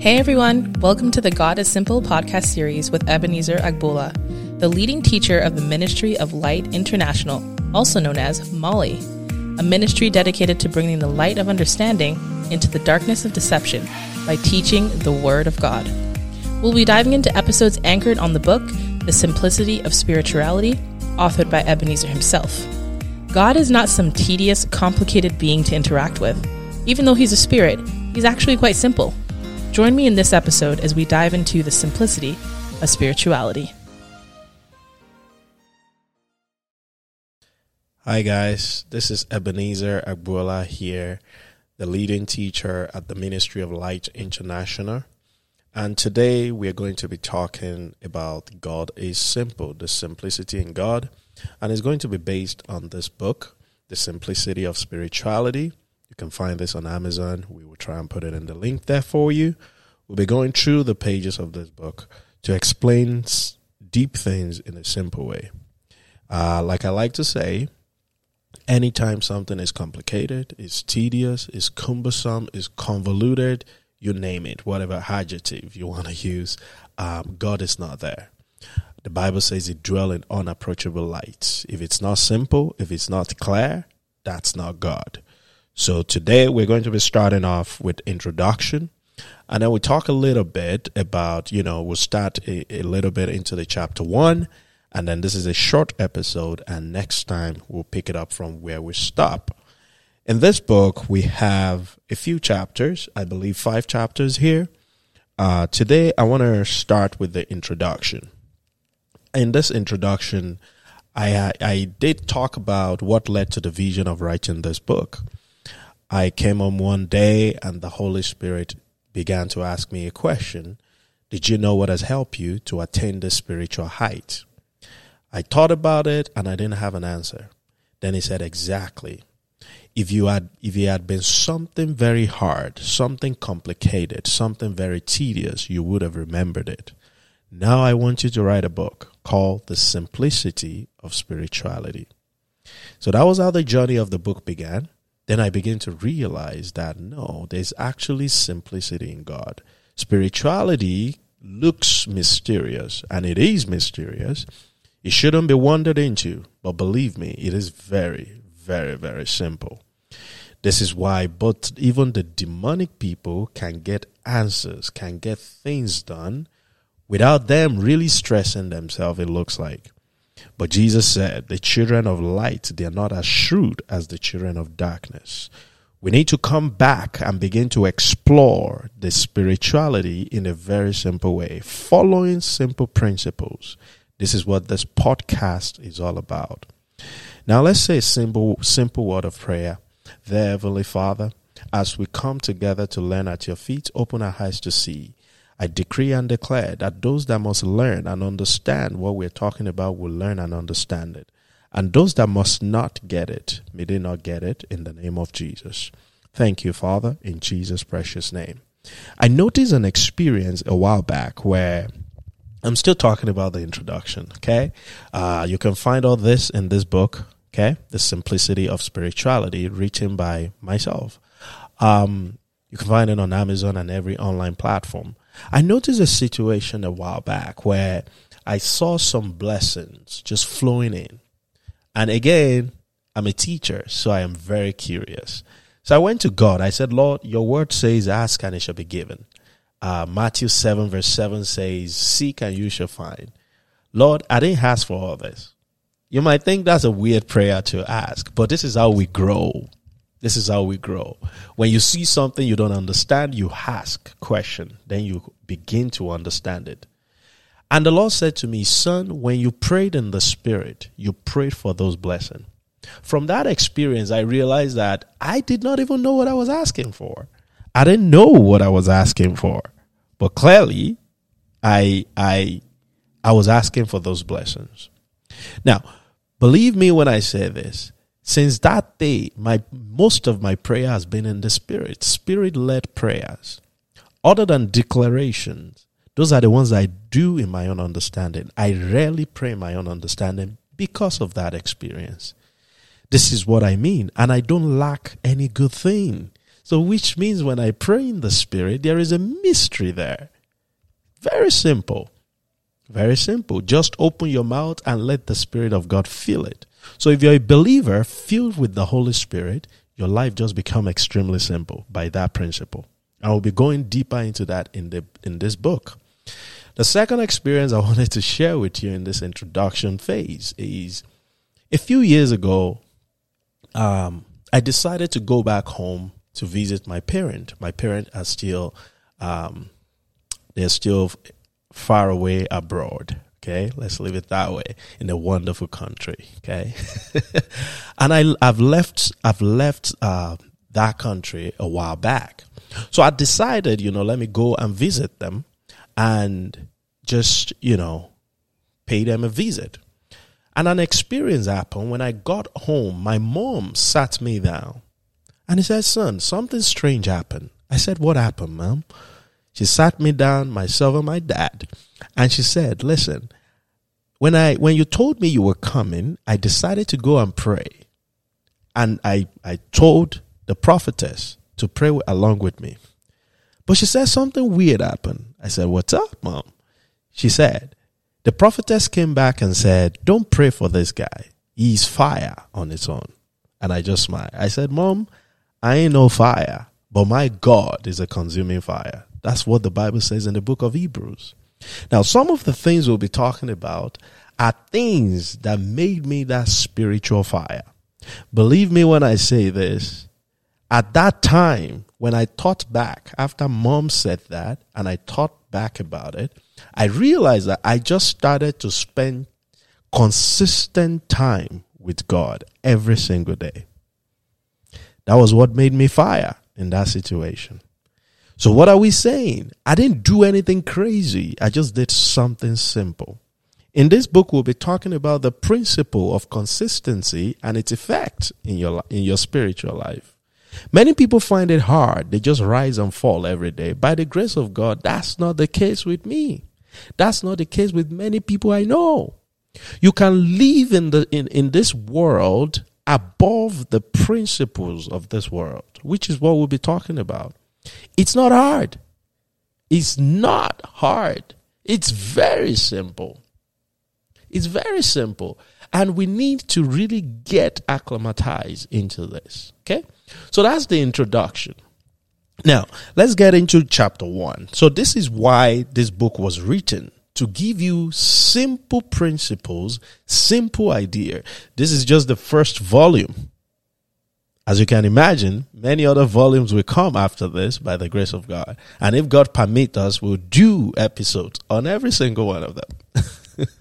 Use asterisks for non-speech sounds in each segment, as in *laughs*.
Hey everyone, welcome to the God is Simple podcast series with Ebenezer Agboola, the leading teacher of the Ministry of Light International, also known as MOLI, a ministry dedicated to bringing the light of understanding into the darkness of deception by teaching the Word of God. We'll be diving into episodes anchored on the book, The Simplicity of Spirituality, authored by Ebenezer himself. God is not some tedious, complicated being to interact with. Even though he's a spirit, he's actually quite simple. Join me in this episode as we dive into the simplicity of spirituality. Hi, guys. This is Ebenezer Agboola here, the leading teacher at the Ministry of Light International. And today we are going to be talking about God is Simple, the simplicity in God. And it's going to be based on this book, The Simplicity of Spirituality. Can find this on Amazon. We will try and put it in the link there for you. We'll be going through the pages of this book to explain deep things in a simple way. Uh, like I like to say, anytime something is complicated, is tedious, is cumbersome, is convoluted, you name it, whatever adjective you want to use, um, God is not there. The Bible says it dwell in unapproachable light. If it's not simple, if it's not clear, that's not God. So today we're going to be starting off with introduction. And then we talk a little bit about, you know, we'll start a, a little bit into the chapter one. And then this is a short episode. And next time we'll pick it up from where we stop. In this book, we have a few chapters, I believe five chapters here. Uh, today, I want to start with the introduction. In this introduction, I, I did talk about what led to the vision of writing this book. I came home one day and the Holy Spirit began to ask me a question. Did you know what has helped you to attain this spiritual height? I thought about it and I didn't have an answer. Then he said, Exactly. If you had if it had been something very hard, something complicated, something very tedious, you would have remembered it. Now I want you to write a book called The Simplicity of Spirituality. So that was how the journey of the book began then I begin to realize that no, there's actually simplicity in God. Spirituality looks mysterious, and it is mysterious. It shouldn't be wandered into, but believe me, it is very, very, very simple. This is why but even the demonic people can get answers, can get things done without them really stressing themselves, it looks like. But Jesus said, The children of light, they are not as shrewd as the children of darkness. We need to come back and begin to explore the spirituality in a very simple way, following simple principles. This is what this podcast is all about. Now, let's say a simple, simple word of prayer. There, Heavenly Father, as we come together to learn at your feet, open our eyes to see. I decree and declare that those that must learn and understand what we're talking about will learn and understand it. And those that must not get it, may they not get it in the name of Jesus. Thank you, Father, in Jesus' precious name. I noticed an experience a while back where I'm still talking about the introduction, okay? Uh, you can find all this in this book, okay? The Simplicity of Spirituality, written by myself. Um, you can find it on Amazon and every online platform. I noticed a situation a while back where I saw some blessings just flowing in. And again, I'm a teacher, so I am very curious. So I went to God. I said, Lord, your word says, ask and it shall be given. Uh, Matthew 7, verse 7 says, Seek and you shall find. Lord, I didn't ask for all this. You might think that's a weird prayer to ask, but this is how we grow. This is how we grow. When you see something you don't understand, you ask question, then you begin to understand it. And the Lord said to me, Son, when you prayed in the Spirit, you prayed for those blessings. From that experience, I realized that I did not even know what I was asking for. I didn't know what I was asking for. But clearly, I I I was asking for those blessings. Now, believe me when I say this, since that day, my most of my prayer has been in the spirit, spirit-led prayers. Other than declarations, those are the ones I do in my own understanding. I rarely pray in my own understanding because of that experience. This is what I mean, and I don't lack any good thing. So, which means when I pray in the Spirit, there is a mystery there. Very simple. Very simple. Just open your mouth and let the Spirit of God fill it. So, if you're a believer filled with the Holy Spirit, your life just become extremely simple by that principle. I will be going deeper into that in the in this book. The second experience I *laughs* wanted to share with you in this introduction phase is a few years ago, um, I decided to go back home to visit my parent. My parent are still, um, they're still far away abroad. Okay, let's leave it that way in a wonderful country. Okay, *laughs* and I, I've left, I've left uh, that country a while back, so I decided, you know, let me go and visit them, and just you know, pay them a visit. And an experience happened when I got home. My mom sat me down and he said, Son, something strange happened. I said, What happened, mom? She sat me down, myself and my dad, and she said, Listen, when I when you told me you were coming, I decided to go and pray. And I, I told the prophetess to pray along with me. But she said something weird happened. I said, What's up, mom? She said, the prophetess came back and said, Don't pray for this guy. He's fire on its own. And I just smiled. I said, Mom, I ain't no fire, but my God is a consuming fire. That's what the Bible says in the book of Hebrews. Now, some of the things we'll be talking about are things that made me that spiritual fire. Believe me when I say this, at that time, when I thought back after mom said that and I thought back about it, I realized that I just started to spend consistent time with God every single day. That was what made me fire in that situation. So, what are we saying? I didn't do anything crazy, I just did something simple. In this book, we'll be talking about the principle of consistency and its effect in your, in your spiritual life. Many people find it hard. They just rise and fall every day. By the grace of God, that's not the case with me. That's not the case with many people I know. You can live in the in, in this world above the principles of this world, which is what we'll be talking about. It's not hard. It's not hard. It's very simple. It's very simple. And we need to really get acclimatized into this. Okay? So that's the introduction. Now, let's get into chapter one. So, this is why this book was written to give you simple principles, simple idea. This is just the first volume. As you can imagine, many other volumes will come after this by the grace of God. And if God permit us, we'll do episodes on every single one of them.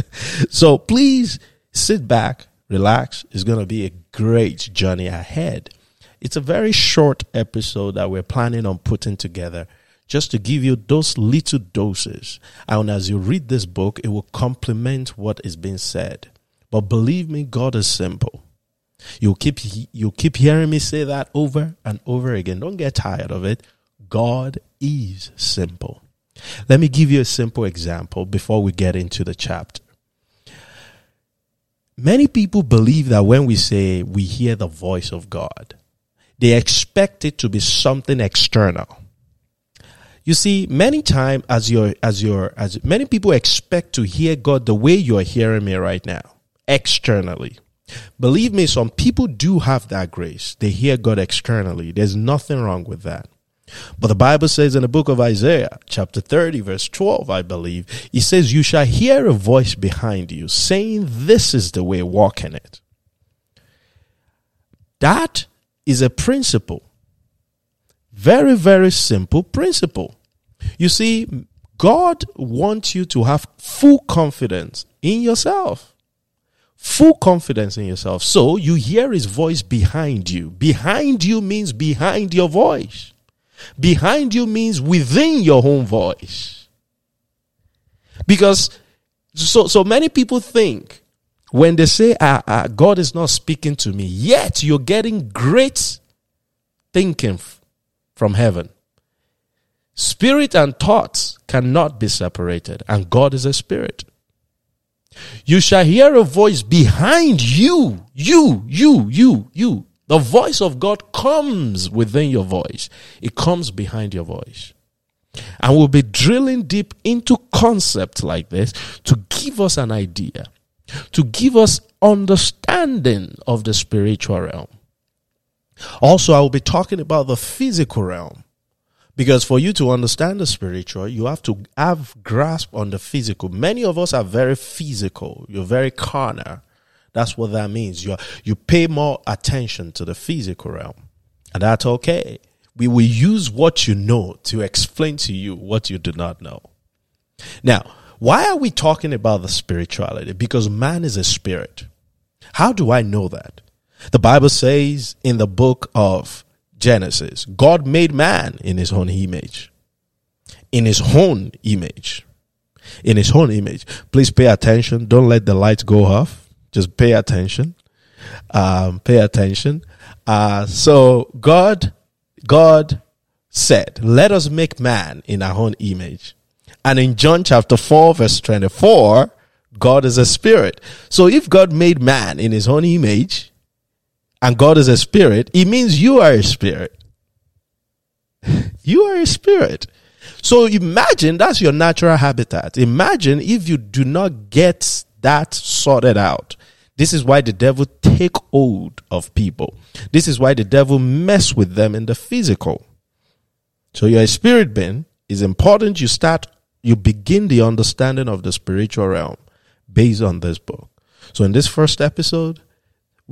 *laughs* so please sit back, relax. It's going to be a great journey ahead. It's a very short episode that we're planning on putting together just to give you those little doses. And as you read this book, it will complement what is being said. But believe me, God is simple. You'll keep, you'll keep hearing me say that over and over again. Don't get tired of it. God is simple. Let me give you a simple example before we get into the chapter. Many people believe that when we say we hear the voice of God, they expect it to be something external. You see, many times as your as your as many people expect to hear God the way you're hearing me right now, externally. Believe me, some people do have that grace. They hear God externally. There's nothing wrong with that. But the Bible says in the book of Isaiah, chapter 30, verse 12, I believe, it says, You shall hear a voice behind you saying, This is the way, walk in it. That is a principle. Very, very simple principle. You see, God wants you to have full confidence in yourself. Full confidence in yourself. So you hear his voice behind you. Behind you means behind your voice. Behind you means within your own voice. Because so so many people think when they say, ah, ah, God is not speaking to me, yet you're getting great thinking f- from heaven. Spirit and thoughts cannot be separated, and God is a spirit. You shall hear a voice behind you, you, you, you, you, The voice of God comes within your voice, it comes behind your voice. And we'll be drilling deep into concepts like this to give us an idea, to give us understanding of the spiritual realm. Also, I will be talking about the physical realm. Because for you to understand the spiritual, you have to have grasp on the physical. Many of us are very physical. You're very carnal. That's what that means. You you pay more attention to the physical realm. And that's okay. We will use what you know to explain to you what you do not know. Now, why are we talking about the spirituality? Because man is a spirit. How do I know that? The Bible says in the book of Genesis, God made man in his own image. In his own image. In his own image. Please pay attention. Don't let the lights go off. Just pay attention. Um, pay attention. Uh, so God, God said, let us make man in our own image. And in John chapter 4 verse 24, God is a spirit. So if God made man in his own image, and God is a spirit, it means you are a spirit. *laughs* you are a spirit. So imagine that's your natural habitat. Imagine if you do not get that sorted out. This is why the devil take hold of people. This is why the devil mess with them in the physical. So you're a spirit being. It's important you start, you begin the understanding of the spiritual realm based on this book. So in this first episode,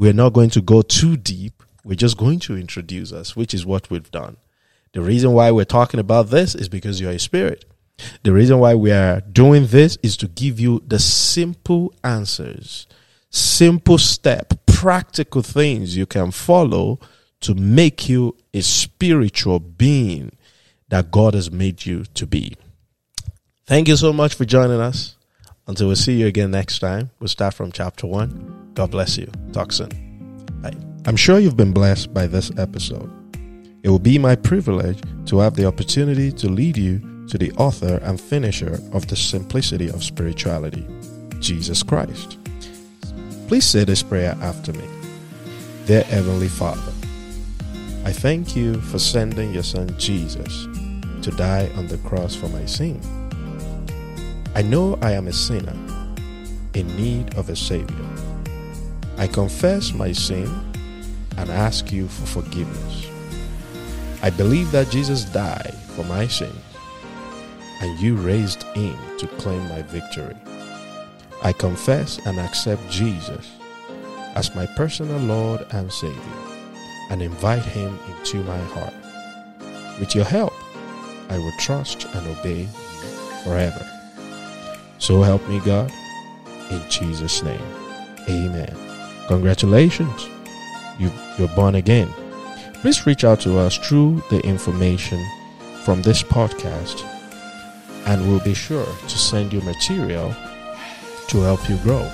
we're not going to go too deep. We're just going to introduce us, which is what we've done. The reason why we're talking about this is because you're a spirit. The reason why we are doing this is to give you the simple answers, simple step, practical things you can follow to make you a spiritual being that God has made you to be. Thank you so much for joining us. Until we see you again next time, we'll start from chapter 1. God bless you. Talk soon. Bye. I'm sure you've been blessed by this episode. It will be my privilege to have the opportunity to lead you to the author and finisher of the simplicity of spirituality, Jesus Christ. Please say this prayer after me. Dear Heavenly Father, I thank you for sending your Son Jesus to die on the cross for my sin. I know I am a sinner in need of a Savior. I confess my sin and ask you for forgiveness. I believe that Jesus died for my sins and you raised him to claim my victory. I confess and accept Jesus as my personal Lord and Savior and invite him into my heart. With your help, I will trust and obey you forever. So help me God. In Jesus' name. Amen. Congratulations. You, you're born again. Please reach out to us through the information from this podcast and we'll be sure to send you material to help you grow.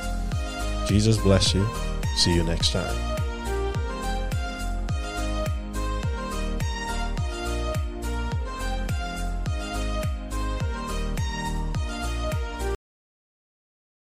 Jesus bless you. See you next time.